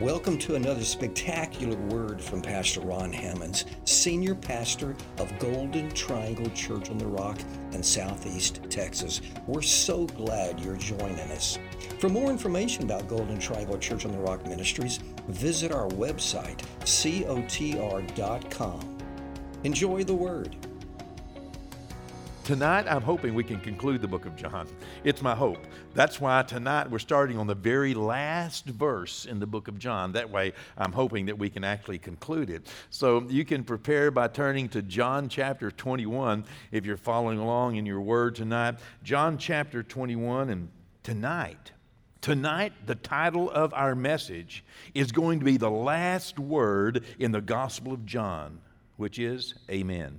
Welcome to another spectacular word from Pastor Ron Hammonds, Senior Pastor of Golden Triangle Church on the Rock in Southeast Texas. We're so glad you're joining us. For more information about Golden Triangle Church on the Rock Ministries, visit our website, cotr.com. Enjoy the word. Tonight, I'm hoping we can conclude the book of John. It's my hope. That's why tonight we're starting on the very last verse in the book of John. That way, I'm hoping that we can actually conclude it. So you can prepare by turning to John chapter 21 if you're following along in your word tonight. John chapter 21, and tonight, Tonight, the title of our message is going to be the last word in the Gospel of John, which is Amen.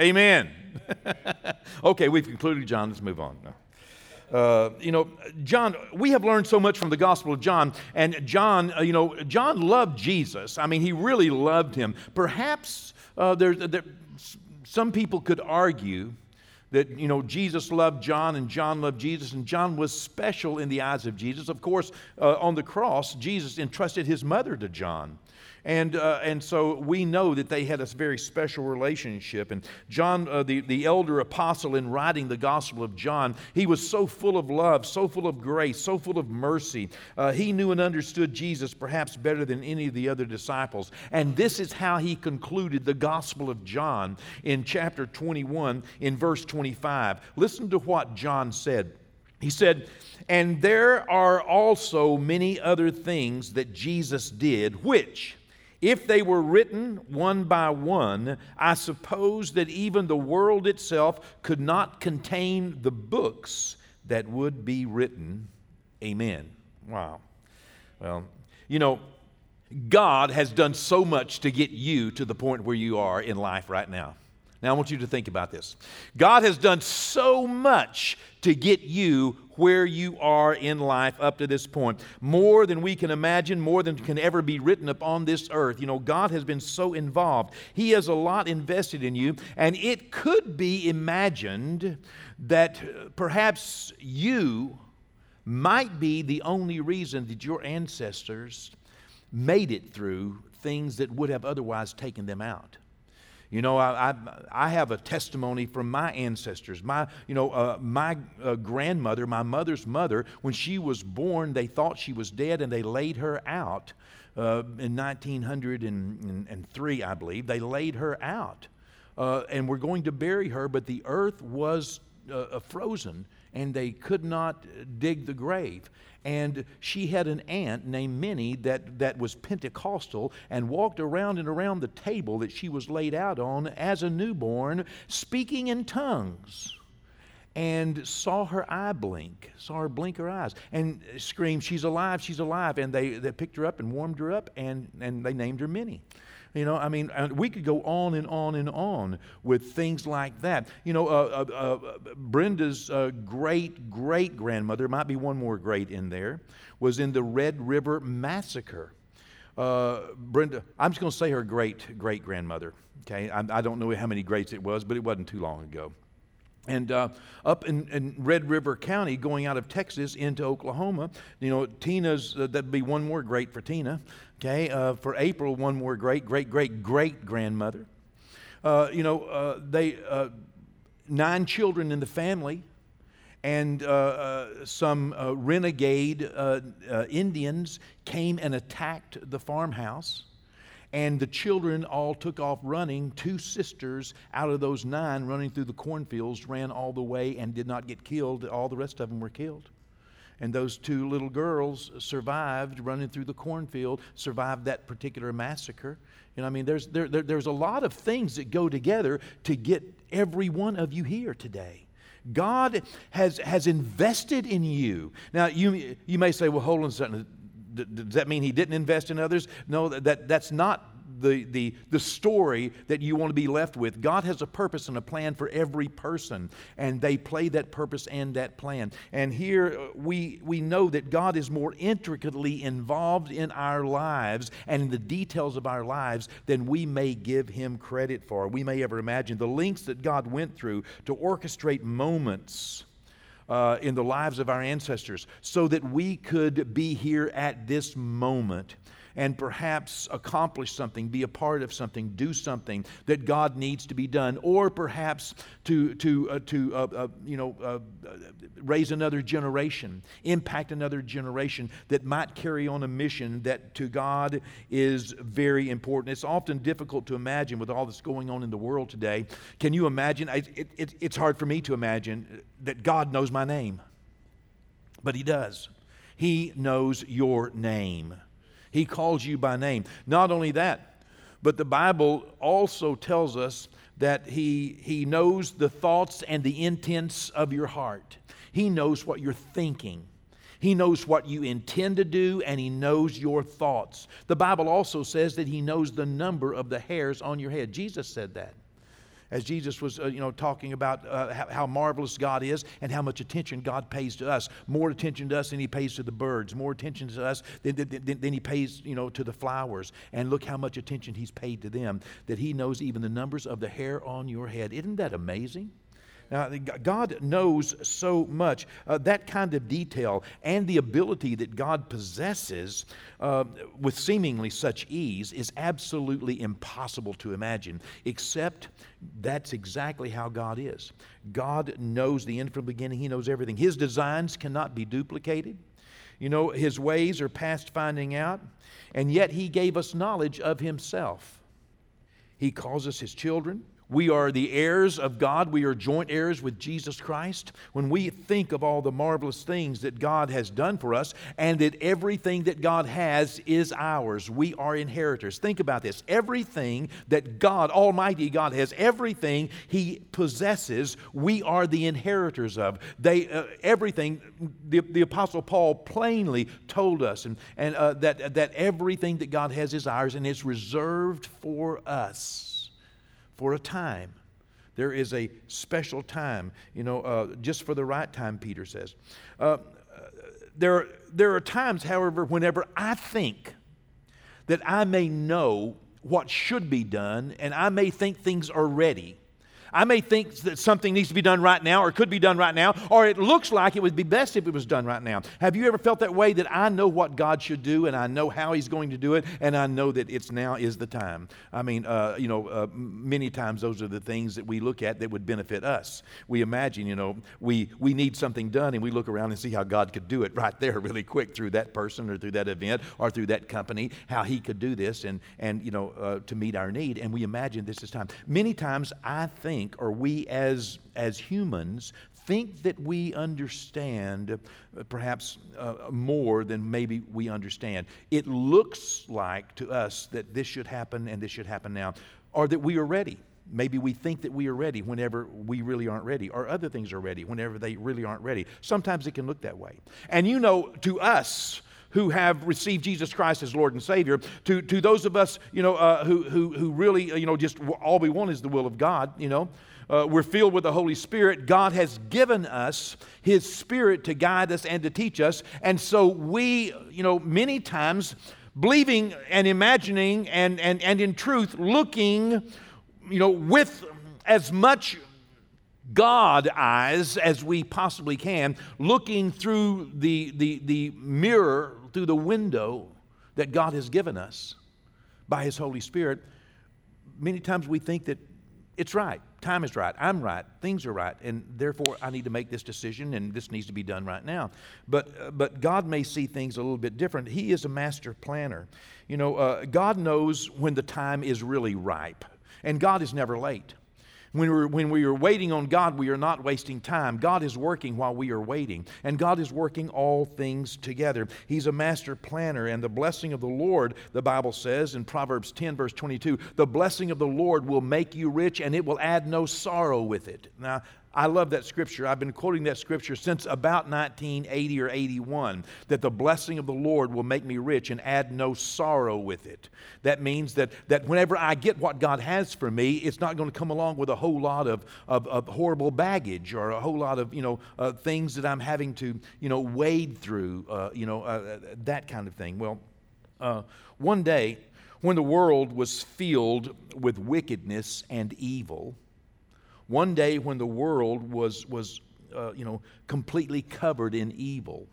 Amen. okay, we've concluded John. Let's move on. Uh, you know, John, we have learned so much from the Gospel of John. And John, uh, you know, John loved Jesus. I mean, he really loved him. Perhaps uh, there, there, some people could argue that, you know, Jesus loved John and John loved Jesus, and John was special in the eyes of Jesus. Of course, uh, on the cross, Jesus entrusted his mother to John. And, uh, and so we know that they had a very special relationship. And John, uh, the, the elder apostle, in writing the Gospel of John, he was so full of love, so full of grace, so full of mercy. Uh, he knew and understood Jesus perhaps better than any of the other disciples. And this is how he concluded the Gospel of John in chapter 21, in verse 25. Listen to what John said. He said, And there are also many other things that Jesus did, which, if they were written one by one, I suppose that even the world itself could not contain the books that would be written. Amen. Wow. Well, you know, God has done so much to get you to the point where you are in life right now. Now, I want you to think about this. God has done so much to get you where you are in life up to this point. More than we can imagine, more than can ever be written upon this earth. You know, God has been so involved. He has a lot invested in you, and it could be imagined that uh, perhaps you might be the only reason that your ancestors made it through things that would have otherwise taken them out. You know, I, I, I, have a testimony from my ancestors. My, you know, uh, my uh, grandmother, my mother's mother, when she was born, they thought she was dead and they laid her out uh, in 1903, I believe. They laid her out. Uh, and we're going to bury her, but the earth was uh, frozen and they could not dig the grave. And she had an aunt named Minnie that, that was Pentecostal and walked around and around the table that she was laid out on as a newborn, speaking in tongues. And saw her eye blink, saw her blink her eyes, and screamed, She's alive, she's alive. And they, they picked her up and warmed her up, and, and they named her Minnie. You know, I mean, we could go on and on and on with things like that. You know, uh, uh, uh, Brenda's uh, great great grandmother, might be one more great in there, was in the Red River Massacre. Uh, Brenda, I'm just going to say her great great grandmother. Okay, I, I don't know how many greats it was, but it wasn't too long ago. And uh, up in, in, Red River County, going out of Texas into Oklahoma, you know, Tina's, uh, that'd be one more great for Tina. Okay, uh, for April, one more great, great, great, great grandmother. Uh, you know, uh, they, uh, nine children in the family, and some renegade Indians came and attacked the farmhouse and the children all took off running. Two sisters out of those nine running through the cornfields ran all the way and did not get killed. All the rest of them were killed. And those two little girls survived running through the cornfield, survived that particular massacre. You know, I mean, there's, there, there, there's a lot of things that go together to get every one of you here today. God has, has invested in you. Now, you, you may say, well, hold on a second does that mean he didn't invest in others? No, that, that's not the, the, the story that you want to be left with. God has a purpose and a plan for every person, and they play that purpose and that plan. And here uh, we, we know that God is more intricately involved in our lives and in the details of our lives than we may give Him credit for. We may ever imagine the links that God went through to orchestrate moments uh, in the lives of our ancestors so that we could be here at this moment and perhaps accomplish something, be a part of something, do something that God needs to be done, or perhaps to, to, uh, to uh, uh, you know, uh, raise another generation, impact another generation that might carry on a mission that to God is very important. It's often difficult to imagine with all that's going on in the world today. Can you imagine? It, it, it's hard for me to imagine that God knows my name, but He does. He knows your name. He calls you by name. Not only that, but the Bible also tells us that he, he knows the thoughts and the intents of your heart. He knows what you're thinking. He knows what you intend to do, and He knows your thoughts. The Bible also says that He knows the number of the hairs on your head. Jesus said that as Jesus was, uh, you know, talking about uh, how, how, marvelous God is and how much attention God pays to us. More attention to us than He pays to the birds. More attention to us than, than, than He pays, you know, to the flowers. And look how much attention He's paid to them. That He knows even the numbers of the hair on your head. Isn't that amazing? Now, God knows so much. Uh, that kind of detail and the ability that God possesses uh, with seemingly such ease is absolutely impossible to imagine, except that's exactly how God is. God knows the end from the beginning, He knows everything. His designs cannot be duplicated. You know, His ways are past finding out, and yet He gave us knowledge of Himself. He calls us His children. We are the heirs of God. We are joint heirs with Jesus Christ. When we think of all the marvelous things that God has done for us and that everything that God has is ours, we are inheritors. Think about this. Everything that God, Almighty God, has, everything He possesses, we are the inheritors of. They, uh, everything, the, the Apostle Paul plainly told us and, and, uh, that, that everything that God has is ours and it's reserved for us for a time. There is a special time, you know, uh, just for the right time, Peter says. Uh, there, there are times, however, whenever I think that I may know what should be done and I may think things are ready I may think that something needs to be done right now or could be done right now, or it looks like it would be best if it was done right now. Have you ever felt that way that I know what God should do and I know how He's going to do it and I know that it's now is the time? I mean, uh, you know, uh, many times those are the things that we look at that would benefit us. We imagine, you know, we, we need something done and we look around and see how God could do it right there really quick through that person or through that event or through that company, how He could do this and, and you know, uh, to meet our need. And we imagine this is time. Many times I think think, or we as, as humans, think that we understand uh, perhaps uh, more than maybe we understand. It looks like to us that this should happen and this should happen now, or that we are ready. Maybe we think that we are ready whenever we really aren't ready, or other things are ready whenever they really aren't ready. Sometimes it can look that way. And you know, to us, who have received Jesus Christ as Lord and Savior, to, to those of us, you know, uh, who, who, who really, uh, you know, just all we want is the will of God, you know, uh, we're filled with the Holy Spirit. God has given us His Spirit to guide us and to teach us. And so we, you know, many times believing and imagining and, and, and in truth looking, you know, with as much God eyes as we possibly can, looking through the, the, the mirror through the window that God has given us by His Holy Spirit, many times we think that it's right. Time is right. I'm right. Things are right. And therefore, I need to make this decision, and this needs to be done right now. But, uh, but God may see things a little bit different. He is a master planner. You know, uh, God knows when the time is really ripe, and God is never late. When, we're, when we are waiting on God, we are not wasting time. God is working while we are waiting, and God is working all things together. He's a master planner, and the blessing of the Lord, the Bible says in Proverbs 10, verse 22, the blessing of the Lord will make you rich, and it will add no sorrow with it. Now, I love that scripture. I've been quoting that scripture since about 1980 or 81 that the blessing of the Lord will make me rich and add no sorrow with it. That means that, that whenever I get what God has for me, it's not going to come along with a whole lot of, of, of horrible baggage or a whole lot of you know, uh, things that I'm having to you know, wade through, uh, you know, uh, that kind of thing. Well, uh, one day when the world was filled with wickedness and evil, one day when the world was, was uh, you know, completely covered in evil.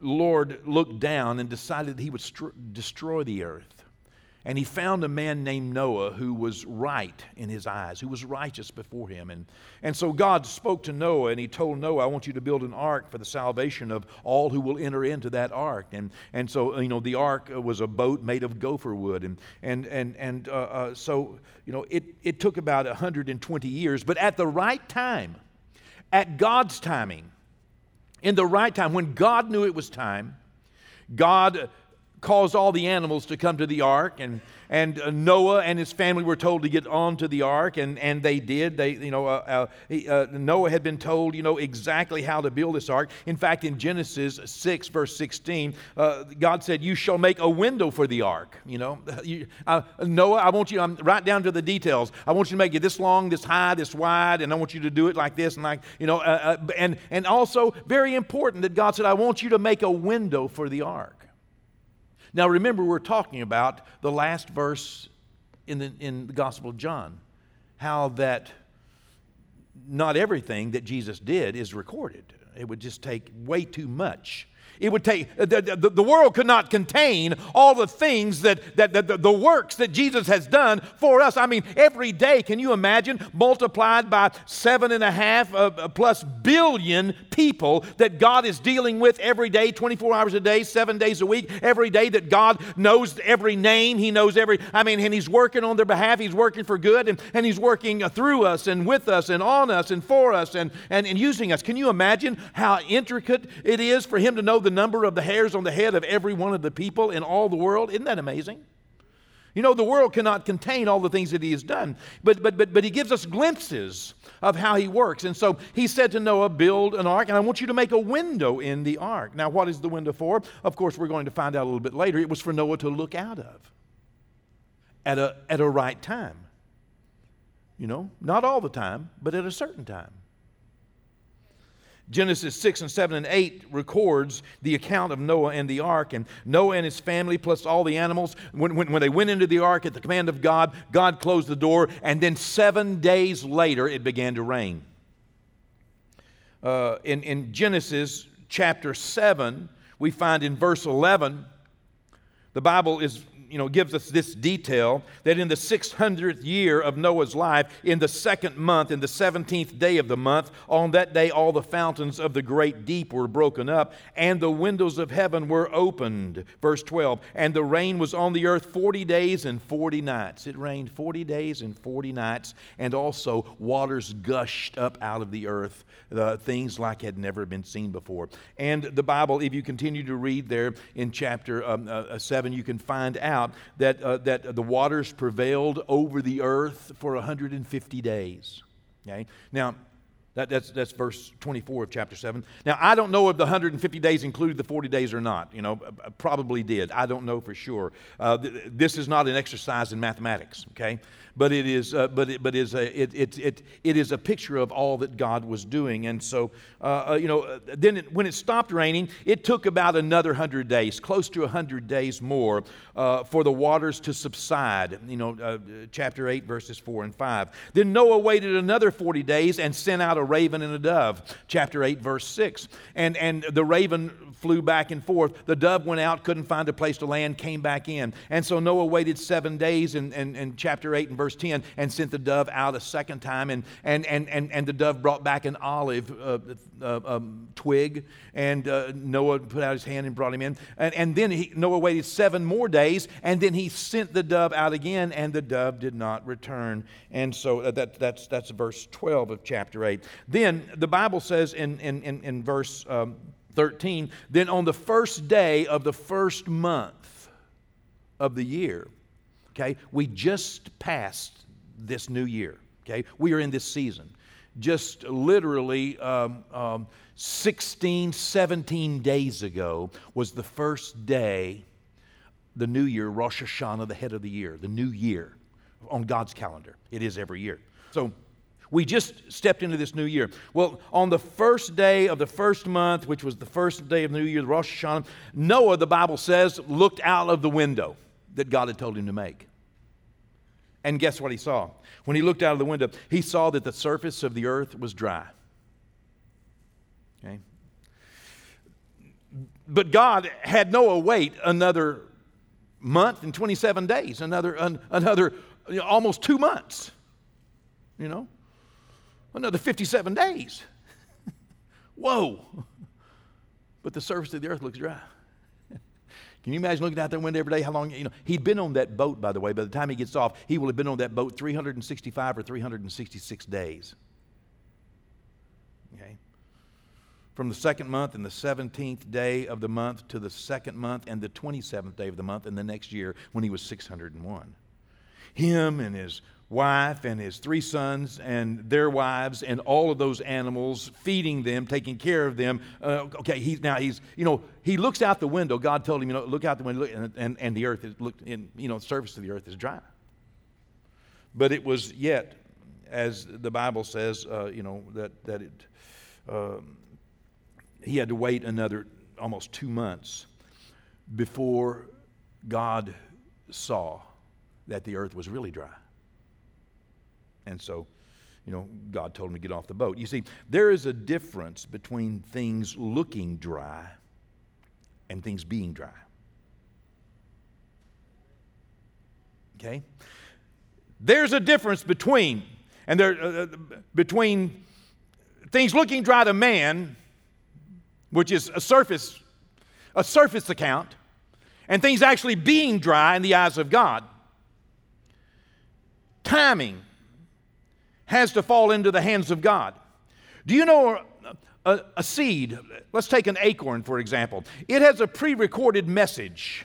Lord looked down and decided that he would destroy the earth. And he found a man named Noah who was right in his eyes, who was righteous before him. And, and so God spoke to Noah and he told Noah, I want you to build an ark for the salvation of all who will enter into that ark. And, and so, you know, the ark was a boat made of gopher wood. And, and, and, and uh, uh, so, you know, it, it took about 120 years. But at the right time, at God's timing, in the right time, when God knew it was time, God caused all the animals to come to the ark and and uh, Noah and his family were told to get onto the ark, and, and they did. They, you know, uh, uh, uh, Noah had been told, you know, exactly how to build this ark. In fact, in Genesis 6, verse 16, uh, God said, "You shall make a window for the ark." You know, you, uh, Noah, I want you. I'm right down to the details. I want you to make it this long, this high, this wide, and I want you to do it like this and like, you know, and and also very important that God said, "I want you to make a window for the ark." Now, remember, we're talking about the last verse in the, in the Gospel of John, how that not everything that Jesus did is recorded. It would just take way too much it would take, the, the, the, world could not contain all the things that, that, that the, the, works that Jesus has done for us. I mean, every day, can you imagine, multiplied by seven and a half uh, uh plus billion people that God is dealing with every day, 24 hours a day, seven days a week, every day that God knows every name. He knows every, I mean, and He's working on their behalf. He's working for good, and, and He's working through us and with us and on us and for us and, and, and using us. Can you imagine how intricate it is for Him to know the number of the hairs on the head of every one of the people in all the world? Isn't that amazing? You know, the world cannot contain all the things that he has done, but, but, but, but he gives us glimpses of how he works. And so he said to Noah, Build an ark, and I want you to make a window in the ark. Now, what is the window for? Of course, we're going to find out a little bit later. It was for Noah to look out of at a, at a right time. You know, not all the time, but at a certain time. Genesis 6 and 7 and 8 records the account of Noah and the ark, and Noah and his family, plus all the animals. When, when, when, they went into the ark at the command of God, God closed the door, and then seven days later it began to rain. Uh, in, in Genesis chapter 7, we find in verse 11, the Bible is you know, gives us this detail that in the 600th year of Noah's life, in the second month, in the 17th day of the month, on that day all the fountains of the great deep were broken up, and the windows of heaven were opened. Verse 12, and the rain was on the earth 40 days and 40 nights. It rained 40 days and 40 nights, and also waters gushed up out of the earth uh, things like had never been seen before. And the Bible, if you continue to read there in chapter um, uh, uh 7, you can find out that, uh, that the waters prevailed over the earth for 150 days. Okay? Now, that, that's, that's verse 24 of chapter 7. Now, I don't know if the 150 days included the 40 days or not. You know, probably did. I don't know for sure. Uh, th- this is not an exercise in mathematics, okay? But it is, uh, but it, but is a, it, it, it, it is a picture of all that God was doing. And so, uh, uh you know, then it, when it stopped raining, it took about another hundred days, close to a hundred days more, uh, for the waters to subside. You know, uh, chapter eight, verses four and five. Then Noah waited another forty days and sent out a raven and a dove. Chapter eight, verse six. And and the raven flew back and forth. The dove went out, couldn't find a place to land, came back in. And so Noah waited seven days in, in, in chapter 8 and verse 10 and sent the dove out a second time. And, and, and, and, and the dove brought back an olive uh, uh, um, twig. And uh, Noah put out his hand and brought him in. And, and then he, Noah waited seven more days. And then he sent the dove out again, and the dove did not return. And so uh, that, that's, that's verse 12 of chapter 8. Then the Bible says in, in, in, in verse um, 13, then on the first day of the first month of the year, okay, we just passed this new year, okay? We are in this season. Just literally um, um, 16, 17 days ago was the first day, the new year, Rosh Hashanah, the head of the year, the new year on God's calendar. It is every year. So we just stepped into this new year. Well, on the first day of the first month, which was the first day of the new year, the Rosh Hashanah, Noah, the Bible says, looked out of the window that God had told him to make. And guess what he saw? When he looked out of the window, he saw that the surface of the earth was dry. Okay? But God had Noah wait another month and 27 days, another, an, another you know, almost two months, you know, another 57 days. Whoa. But the surface of the earth looks dry. Can you imagine looking out that window every day? How long, you know, he'd been on that boat, by the way. By the time he gets off, he will have been on that boat 365 or 366 days. Okay? From the second month and the 17th day of the month to the second month and the 27th day of the month in the next year when he was 601. Him and his wife and his three sons and their wives and all of those animals, feeding them, taking care of them. Uh, okay, he's now he's you know he looks out the window. God told him, you know, look out the window, and, and, and the earth is look in you know the surface of the earth is dry. But it was yet, as the Bible says, uh, you know that that it. Um, he had to wait another almost two months before God saw that the earth was really dry. And so, you know, God told him to get off the boat. You see, there is a difference between things looking dry and things being dry. Okay? There's a difference between and there uh, uh, between things looking dry to man, which is a surface a surface account, and things actually being dry in the eyes of God. Timing has to fall into the hands of God. Do you know uh, a, a, seed? Let's take an acorn, for example. It has a pre recorded message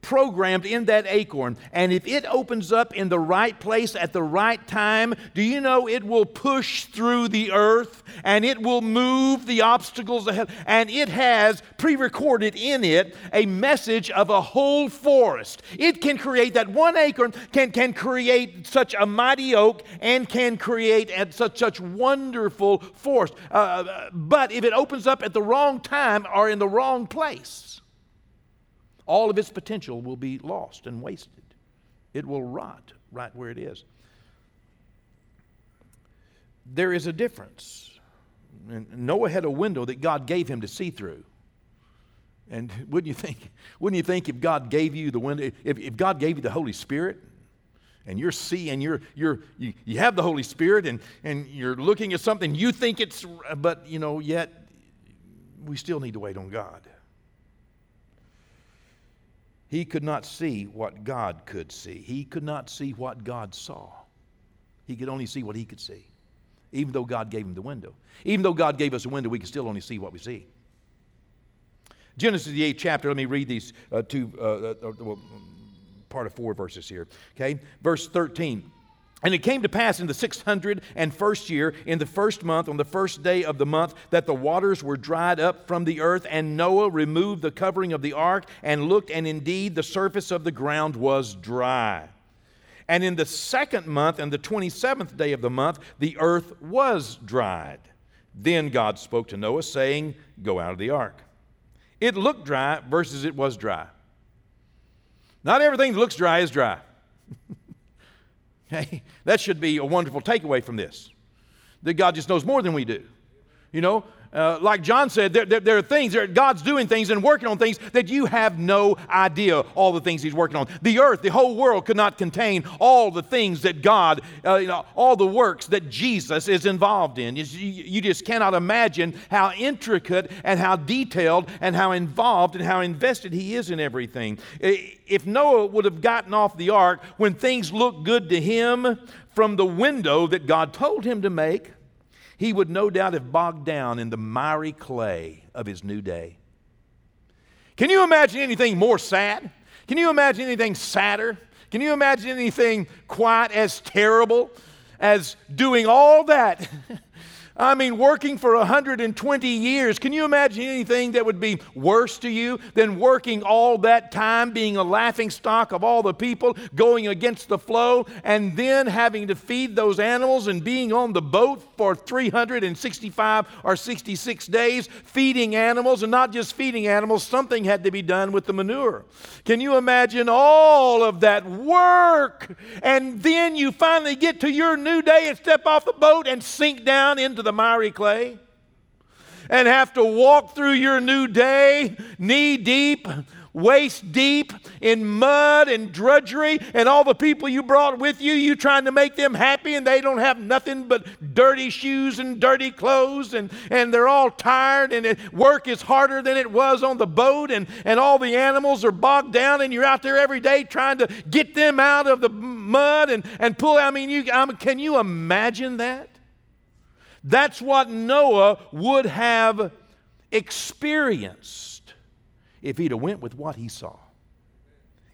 programmed in that acorn. And if it opens up in the right place at the right time, do you know it will push through the earth and it will move the obstacles ahead? And it has pre recorded in it a message of a whole forest. It can create that one acorn, can, can create such a mighty oak and can create such, such wonderful forest. Uh, but if it opens up at the wrong time or in the wrong place, all of its potential will be lost and wasted. It will rot right where it is. There is a difference. And Noah had a window that God gave him to see through. And wouldn't you think, wouldn't you think if God gave you the window, if, if God gave you the Holy Spirit, and you're seeing, you're, you're, you, you have the Holy Spirit, and, and you're looking at something you think it's, but you know, yet we still need to wait on God. He could not see what God could see. He could not see what God saw. He could only see what he could see, even though God gave him the window. Even though God gave us a window, we can still only see what we see. Genesis, the eighth chapter, let me read these uh, two, uh, uh, uh well, part of four verses here. Okay, verse 13. And it came to pass in the 601st year, in the first month, on the first day of the month, that the waters were dried up from the earth, and Noah removed the covering of the ark and looked, and indeed the surface of the ground was dry. And in the second month, and the 27th day of the month, the earth was dried. Then God spoke to Noah, saying, Go out of the ark. It looked dry versus it was dry. Not everything that looks dry is dry. That should be a wonderful takeaway from this. That God just knows more than we do. You know, uh, like John said, there, there, there are things, there, God's doing things and working on things that you have no idea all the things He's working on. The earth, the whole world could not contain all the things that God, uh, you know, all the works that Jesus is involved in. You, you just cannot imagine how intricate and how detailed and how involved and how invested He is in everything. If Noah would have gotten off the ark when things looked good to him from the window that God told him to make, he would no doubt have bogged down in the miry clay of his new day. Can you imagine anything more sad? Can you imagine anything sadder? Can you imagine anything quite as terrible as doing all that I mean, working for 120 years. Can you imagine anything that would be worse to you than working all that time, being a laughing stock of all the people, going against the flow, and then having to feed those animals and being on the boat for 365 or 66 days, feeding animals, and not just feeding animals, something had to be done with the manure. Can you imagine all of that work? And then you finally get to your new day and step off the boat and sink down into the the miry clay. and have to walk through your new day knee deep waist deep in mud and drudgery, and all the people you brought with you, you trying to make them happy, and they don't have nothing but dirty shoes and dirty clothes, and, and they're all tired, and it, work is harder than it was on the boat, and, and all the animals are bogged down, and you're out there every day trying to get them out of the mud and, and pull. I mean, you, I can you imagine that? That's what Noah would have experienced if he'd have went with what he saw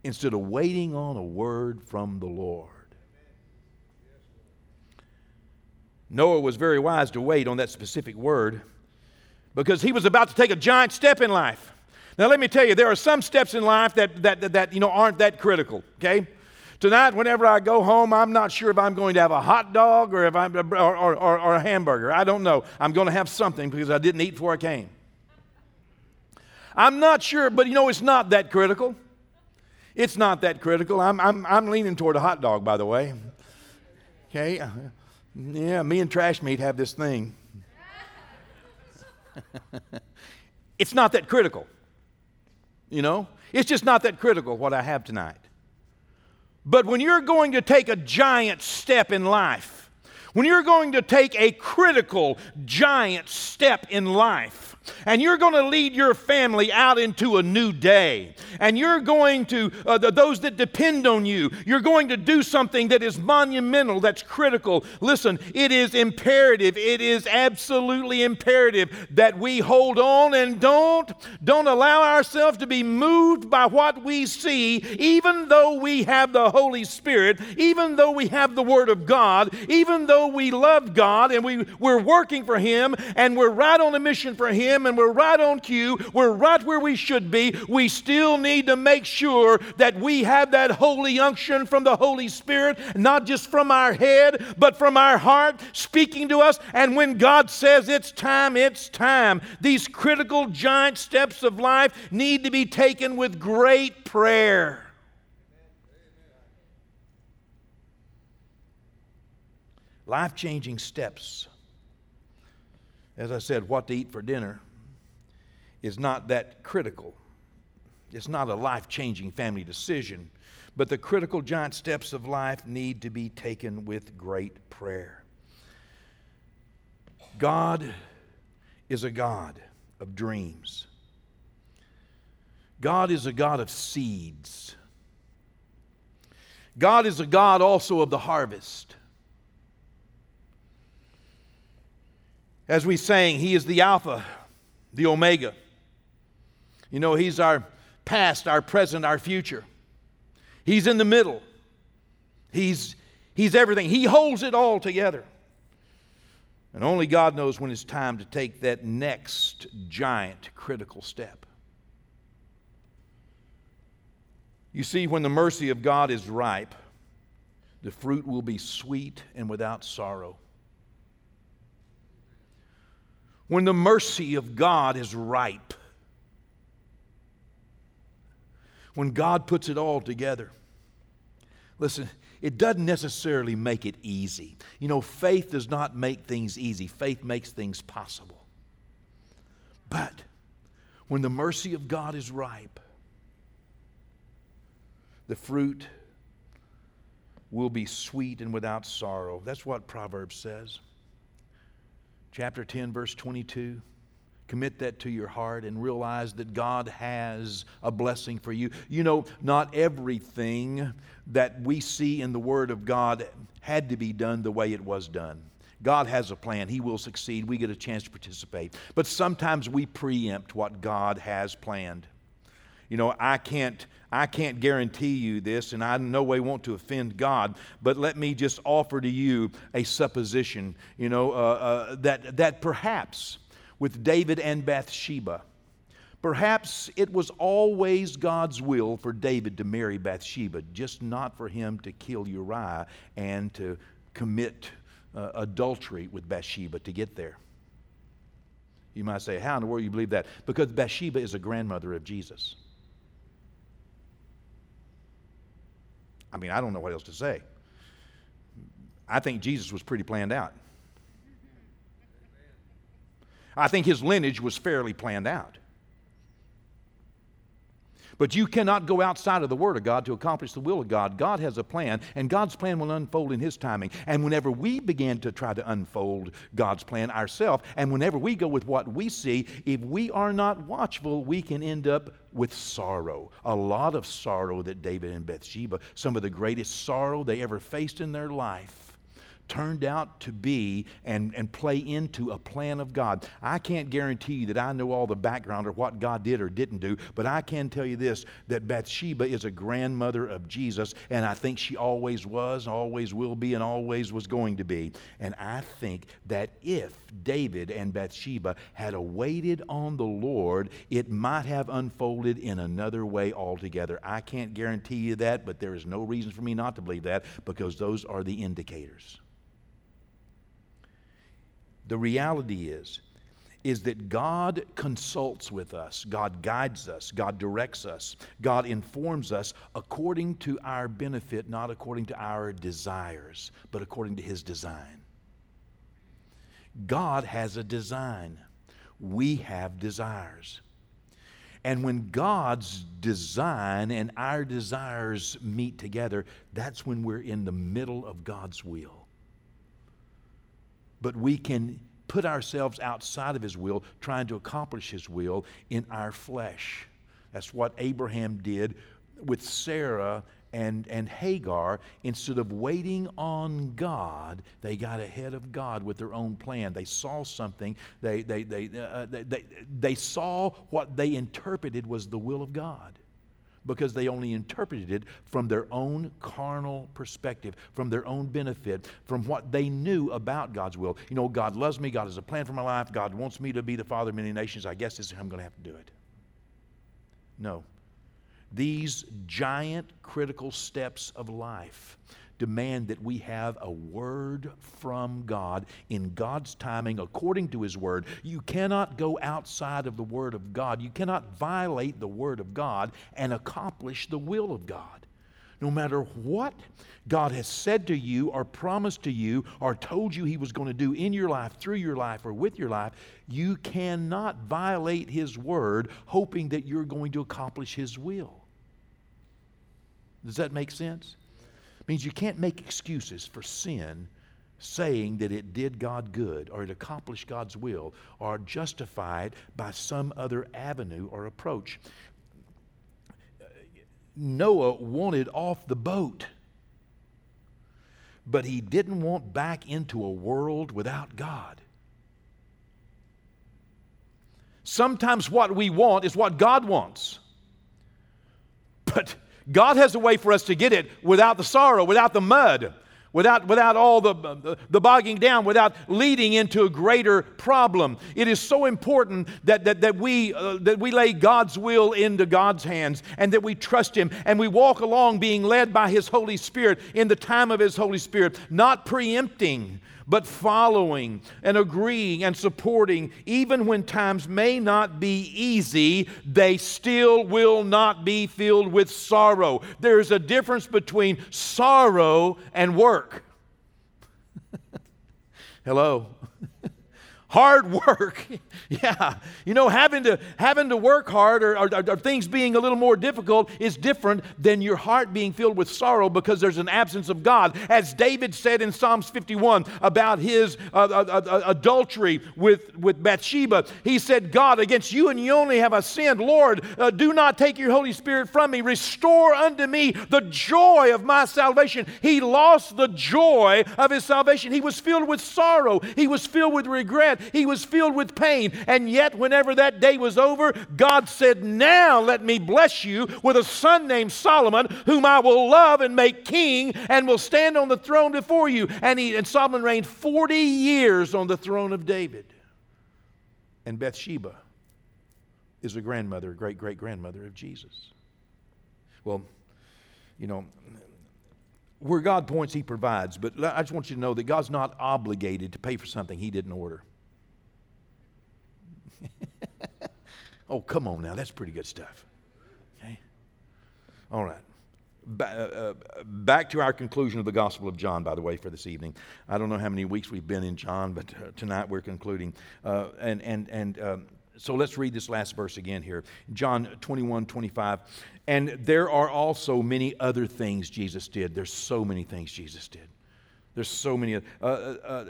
instead of waiting on a word from the Lord. Noah was very wise to wait on that specific word because he was about to take a giant step in life. Now, let me tell you, there are some steps in life that, that, that, that you know, aren't that critical, okay? Tonight, whenever I go home, I'm not sure if I'm going to have a hot dog or, if I'm, or, or, or, or a hamburger. I don't know. I'm going to have something because I didn't eat before I came. I'm not sure, but you know, it's not that critical. It's not that critical. I'm, I'm, I'm leaning toward a hot dog, by the way. Okay? Yeah, me and Trash Meat have this thing. it's not that critical. You know? It's just not that critical what I have tonight. But when you're going to take a giant step in life, when you're going to take a critical, giant step in life, and you're going to lead your family out into a new day. And you're going to, uh, the, those that depend on you, you're going to do something that is monumental, that's critical. Listen, it is imperative, it is absolutely imperative that we hold on and don't, don't allow ourselves to be moved by what we see, even though we have the Holy Spirit, even though we have the Word of God, even though we love God and we, we're working for Him and we're right on a mission for Him him and we're right on cue, we're right where we should be, we still need to make sure that we have that holy unction from the Holy Spirit, not just from our head, but from our heart, speaking to us. And when God says it's time, it's time. These critical giant steps of life need to be taken with great prayer. Life changing steps. As I said, what to eat for dinner is not that critical. It's not a life changing family decision, but the critical giant steps of life need to be taken with great prayer. God is a God of dreams. God is a God of seeds. God is a God also of the harvest. As we sang, He is the Alpha, the Omega, you know, He's our past, our present, our future. He's in the middle. He's, he's everything. He holds it all together. And only God knows when it's time to take that next giant critical step. You see, when the mercy of God is ripe, the fruit will be sweet and without sorrow. When the mercy of God is ripe, when God puts it all together. Listen, it doesn't necessarily make it easy. You know, faith does not make things easy, faith makes things possible. But when the mercy of God is ripe, the fruit will be sweet and without sorrow. That's what Proverbs says. Chapter 10, verse 22. Commit that to your heart and realize that God has a blessing for you. You know, not everything that we see in the Word of God had to be done the way it was done. God has a plan. He will succeed. We get a chance to participate. But sometimes we preempt what God has planned. You know, I can't I can't guarantee you this, and I in no way want to offend God, but let me just offer to you a supposition, you know, uh, uh, that, that perhaps with David and Bathsheba. Perhaps it was always God's will for David to marry Bathsheba, just not for him to kill Uriah and to commit uh, adultery with Bathsheba to get there. You might say, How in the world do you believe that? Because Bathsheba is a grandmother of Jesus. I mean, I don't know what else to say. I think Jesus was pretty planned out. I think his lineage was fairly planned out. But you cannot go outside of the Word of God to accomplish the will of God. God has a plan, and God's plan will unfold in His timing. And whenever we begin to try to unfold God's plan ourselves, and whenever we go with what we see, if we are not watchful, we can end up with sorrow. A lot of sorrow that David and Bathsheba, some of the greatest sorrow they ever faced in their life turned out to be and, and play into a plan of God. I can't guarantee you that I know all the background or what God did or didn't do, but I can tell you this that Bathsheba is a grandmother of Jesus, and I think she always was, always will be, and always was going to be. And I think that if David and Bathsheba had awaited on the Lord, it might have unfolded in another way altogether. I can't guarantee you that, but there is no reason for me not to believe that because those are the indicators. The reality is, is that God consults with us, God guides us, God directs us, God informs us according to our benefit, not according to our desires, but according to His design. God has a design. We have desires. And when God's design and our desires meet together, that's when we're in the middle of God's will but we can put ourselves outside of His will, trying to accomplish His will in our flesh. That's what Abraham did with Sarah and, and Hagar. Instead of waiting on God, they got ahead of God with their own plan. They saw something, they, they, they, uh, they, they, they saw what they interpreted was the will of God because they only interpreted it from their own carnal perspective, from their own benefit, from what they knew about God's will. You know, God loves me, God has a plan for my life, God wants me to be the father of many nations. I guess this is how I'm going to have to do it. No. These giant critical steps of life demand that we have a word from God in God's timing according to His word. You cannot go outside of the word of God. You cannot violate the word of God and accomplish the will of God. No matter what God has said to you or promised to you or told you He was going to do in your life, through your life, or with your life, you cannot violate His word hoping that you're going to accomplish His will. Does that make sense? Means you can't make excuses for sin saying that it did God good or it accomplished God's will or justified by some other avenue or approach. Noah wanted off the boat, but he didn't want back into a world without God. Sometimes what we want is what God wants. But God has a way for us to get it without the sorrow, without the mud, without, without all the, the bogging down, without leading into a greater problem. It is so important that, that, that, we, uh, that we lay God's will into God's hands and that we trust Him and we walk along being led by His Holy Spirit in the time of His Holy Spirit, not preempting but following and agreeing and supporting, even when times may not be easy, they still will not be filled with sorrow. There's a difference between sorrow and work. Hello. hard work. Yeah. You know having to having to work hard or, or, or, things being a little more difficult is different than your heart being filled with sorrow because there's an absence of god. As david said in psalms 51 about his uh, uh, uh, uh, adultery with, with bathsheba he said god against you and you only have i sinned. Lord uh, do not take your holy spirit from me. Restore unto me the joy of my salvation. He lost the joy of his salvation. He was filled with sorrow. He was filled with regret he was filled with pain. And yet, whenever that day was over, God said, Now let me bless you with a son named Solomon, whom I will love and make king, and will stand on the throne before you. And, he, and Solomon reigned 40 years on the throne of David. And Bathsheba is a grandmother, great great grandmother of Jesus. Well, you know, where God points, He provides. But I just want you to know that God's not obligated to pay for something He didn't order. oh, come on now. That's pretty good stuff. Okay? All right. uh, back to our conclusion of the Gospel of John, by the way, for this evening. I don't know how many weeks we've been in John, but uh, tonight we're concluding. Uh, and and, and um, so let's read this last verse again here John 21 25. And there are also many other things Jesus did. There's so many things Jesus did. There's so many, uh, uh, uh,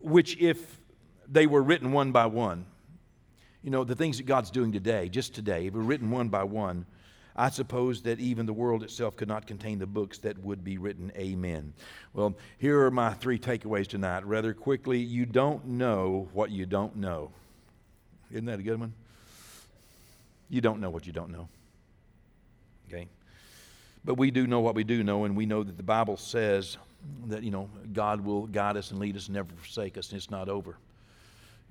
which if they were written one by one, you know, the things that God's doing today, just today, if were written one by one, I suppose that even the world itself could not contain the books that would be written. Amen. Well, here are my three takeaways tonight. Rather quickly, you don't know what you don't know. Isn't that a good one? You don't know what you don't know. Okay? But we do know what we do know, and we know that the Bible says that, you know, God will guide us and lead us and never forsake us, and it's not over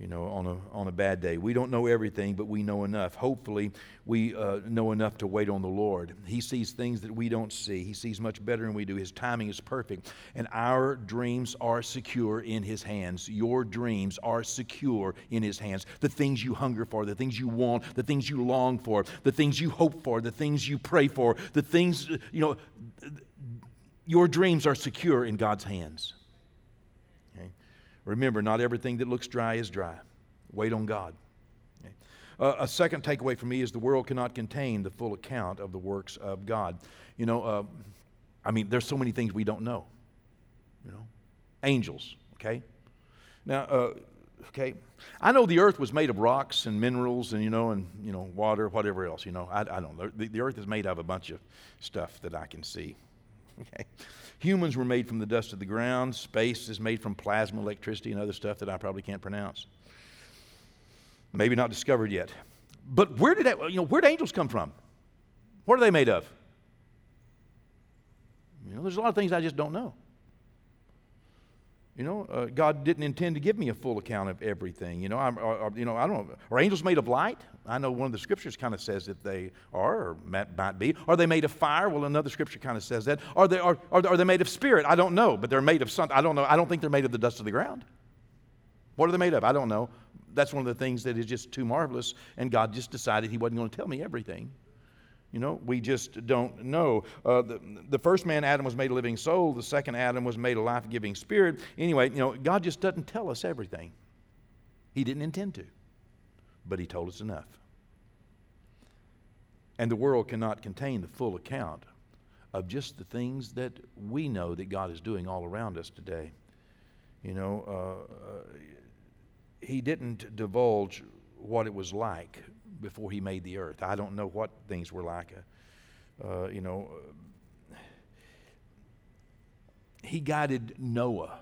you know, on a, on a bad day. We don't know everything, but we know enough. Hopefully, we uh, know enough to wait on the Lord. He sees things that we don't see, He sees much better than we do. His timing is perfect, and our dreams are secure in His hands. Your dreams are secure in His hands. The things you hunger for, the things you want, the things you long for, the things you hope for, the things you pray for, the things, you know, your dreams are secure in God's hands. Remember, not everything that looks dry is dry. Wait on God. Uh, a second takeaway for me is the world cannot contain the full account of the works of God. You know, uh, I mean, there's so many things we don't know. You know, angels. Okay. Now, uh, okay, I know the earth was made of rocks and minerals and you know and you know water, whatever else. You know, I, I don't know. The, the earth is made of a bunch of stuff that I can see. Okay. Humans were made from the dust of the ground. Space is made from plasma electricity and other stuff that I probably can't pronounce. Maybe not discovered yet. But where did that, you know, where did angels come from? What are they made of? You know, there's a lot of things I just don't know. You know, uh, God didn't intend to give me a full account of everything. You know, I'm, or, or, you know, I don't. Are angels made of light? I know one of the scriptures kind of says that they are, or might be. Are they made of fire? Well, another scripture kind of says that. Are they, are, are, are they made of spirit? I don't know, but they're made of something. I don't know. I don't think they're made of the dust of the ground. What are they made of? I don't know. That's one of the things that is just too marvelous, and God just decided He wasn't going to tell me everything. You know, we just don't know. Uh, the, the first man, Adam, was made a living soul. The second Adam was made a life giving spirit. Anyway, you know, God just doesn't tell us everything. He didn't intend to, but He told us enough. And the world cannot contain the full account of just the things that we know that God is doing all around us today. You know, uh, uh, He didn't divulge what it was like before he made the earth. I don't know what things were like. Uh, uh you know, uh, he guided Noah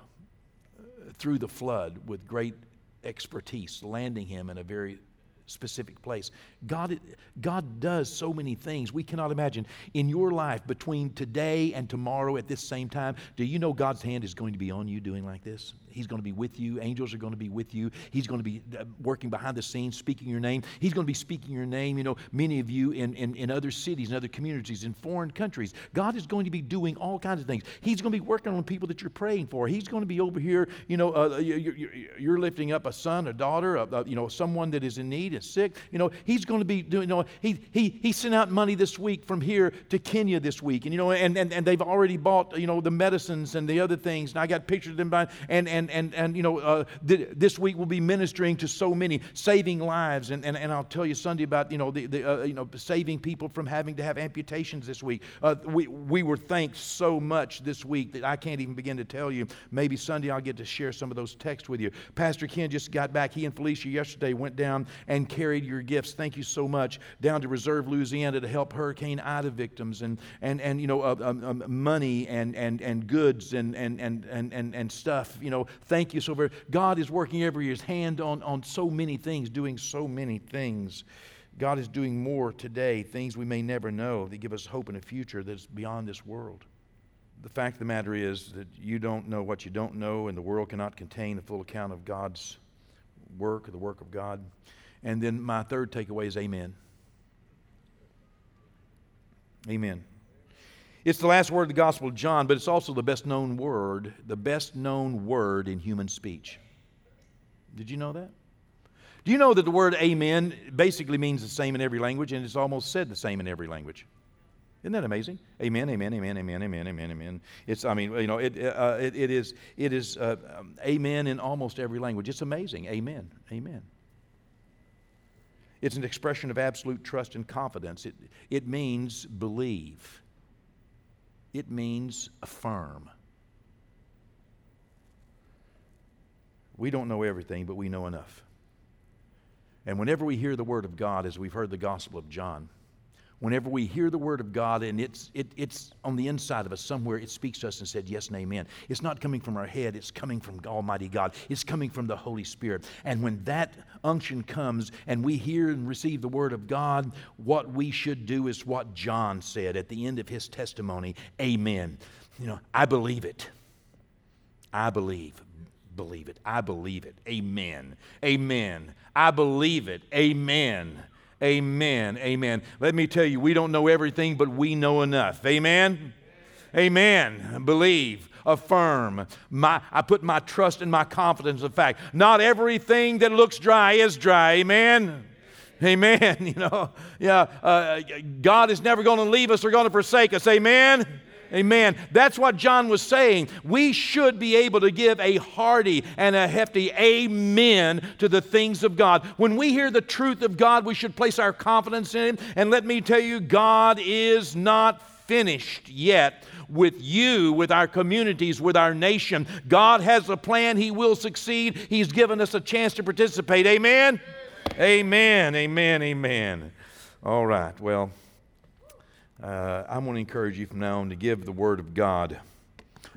uh, through the flood with great expertise, landing him in a very specific place. God, God does so many things we cannot imagine. In your life, between today and tomorrow at this same time, do you know God's hand is going to be on you doing like this? He's going to be with you. Angels are going to be with you. He's going to be uh, working behind the scenes, speaking your name. He's going to be speaking your name. You know, many of you in, in, in other cities, in other communities, in foreign countries. God is going to be doing all kinds of things. He's going to be working on people that you're praying for. He's going to be over here, you know, uh, you're, you're, lifting up a son, a daughter, a, a, you know, someone that is in need, is sick. You know, he's going to be doing, you know, he, he, he sent out money this week from here to Kenya this week. And, you know, and, and, and they've already bought, you know, the medicines and the other things. And I got pictures of them buying, and, and, and, and you know, uh, th- this week we'll be ministering to so many, saving lives. And, and, and I'll tell you Sunday about, you know, the, the uh, you know, saving people from having to have amputations this week. Uh, we, we were thanked so much this week that I can't even begin to tell you. Maybe Sunday I'll get to share some of those texts with you. Pastor Ken just got back. He and Felicia yesterday went down and carried your gifts. Thank you so much. Down to Reserve, Louisiana to help Hurricane Ida victims and, and, and you know, uh, um, um, money and, and, and goods and, and, and, and, and, and stuff. You know, thank you so very God is working every his hand on, on so many things, doing so many things. God is doing more today, things we may never know that give us hope in a future that's beyond this world. The fact of the matter is that you don't know what you don't know, and the world cannot contain a full account of God's work or the work of God. And then my third takeaway is amen. Amen. It's the last word of the Gospel of John, but it's also the best known word, the best known word in human speech. Did you know that? Do you know that the word amen basically means the same in every language and it's almost said the same in every language? Isn't that amazing? Amen, amen, amen, amen, amen, amen, amen. It's, I mean, you know, it, uh, it, it is, it is uh, um, amen in almost every language. It's amazing. Amen, amen. It's an expression of absolute trust and confidence. It, it means believe, it means affirm. We don't know everything, but we know enough. And whenever we hear the Word of God, as we've heard the Gospel of John, whenever we hear the word of God and it's, it, it's on the inside of us somewhere, it speaks to us and said, Yes and amen. It's not coming from our head, it's coming from Almighty God. It's coming from the Holy Spirit. And when that unction comes and we hear and receive the word of God, what we should do is what John said at the end of his testimony Amen. You know, I believe it. I believe. Believe it. I believe it. Amen. Amen. I believe it. Amen. Amen. Amen. Let me tell you, we don't know everything, but we know enough. Amen. Amen. Believe affirm. My, I put my trust and my confidence in fact. Not everything that looks dry is dry. Amen. Amen. You know, yeah. Uh, God is never going to leave us or going to forsake us. Amen. Amen. That's what John was saying. We should be able to give a hearty and a hefty amen to the things of God. When we hear the truth of God, we should place our confidence in Him. And let me tell you, God is not finished yet with you, with our communities, with our nation. God has a plan. He will succeed. He's given us a chance to participate. Amen? Amen. Amen. Amen. All right. Well, uh, I want to encourage you from now on to give the Word of God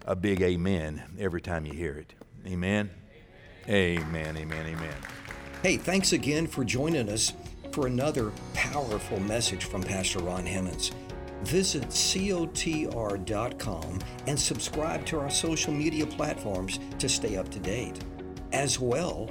a big amen every time you hear it. Amen. Amen. Amen. Amen. Hey, thanks again for joining us for another powerful message from Pastor Ron Hemmons. Visit cotr.com and subscribe to our social media platforms to stay up to date. As well,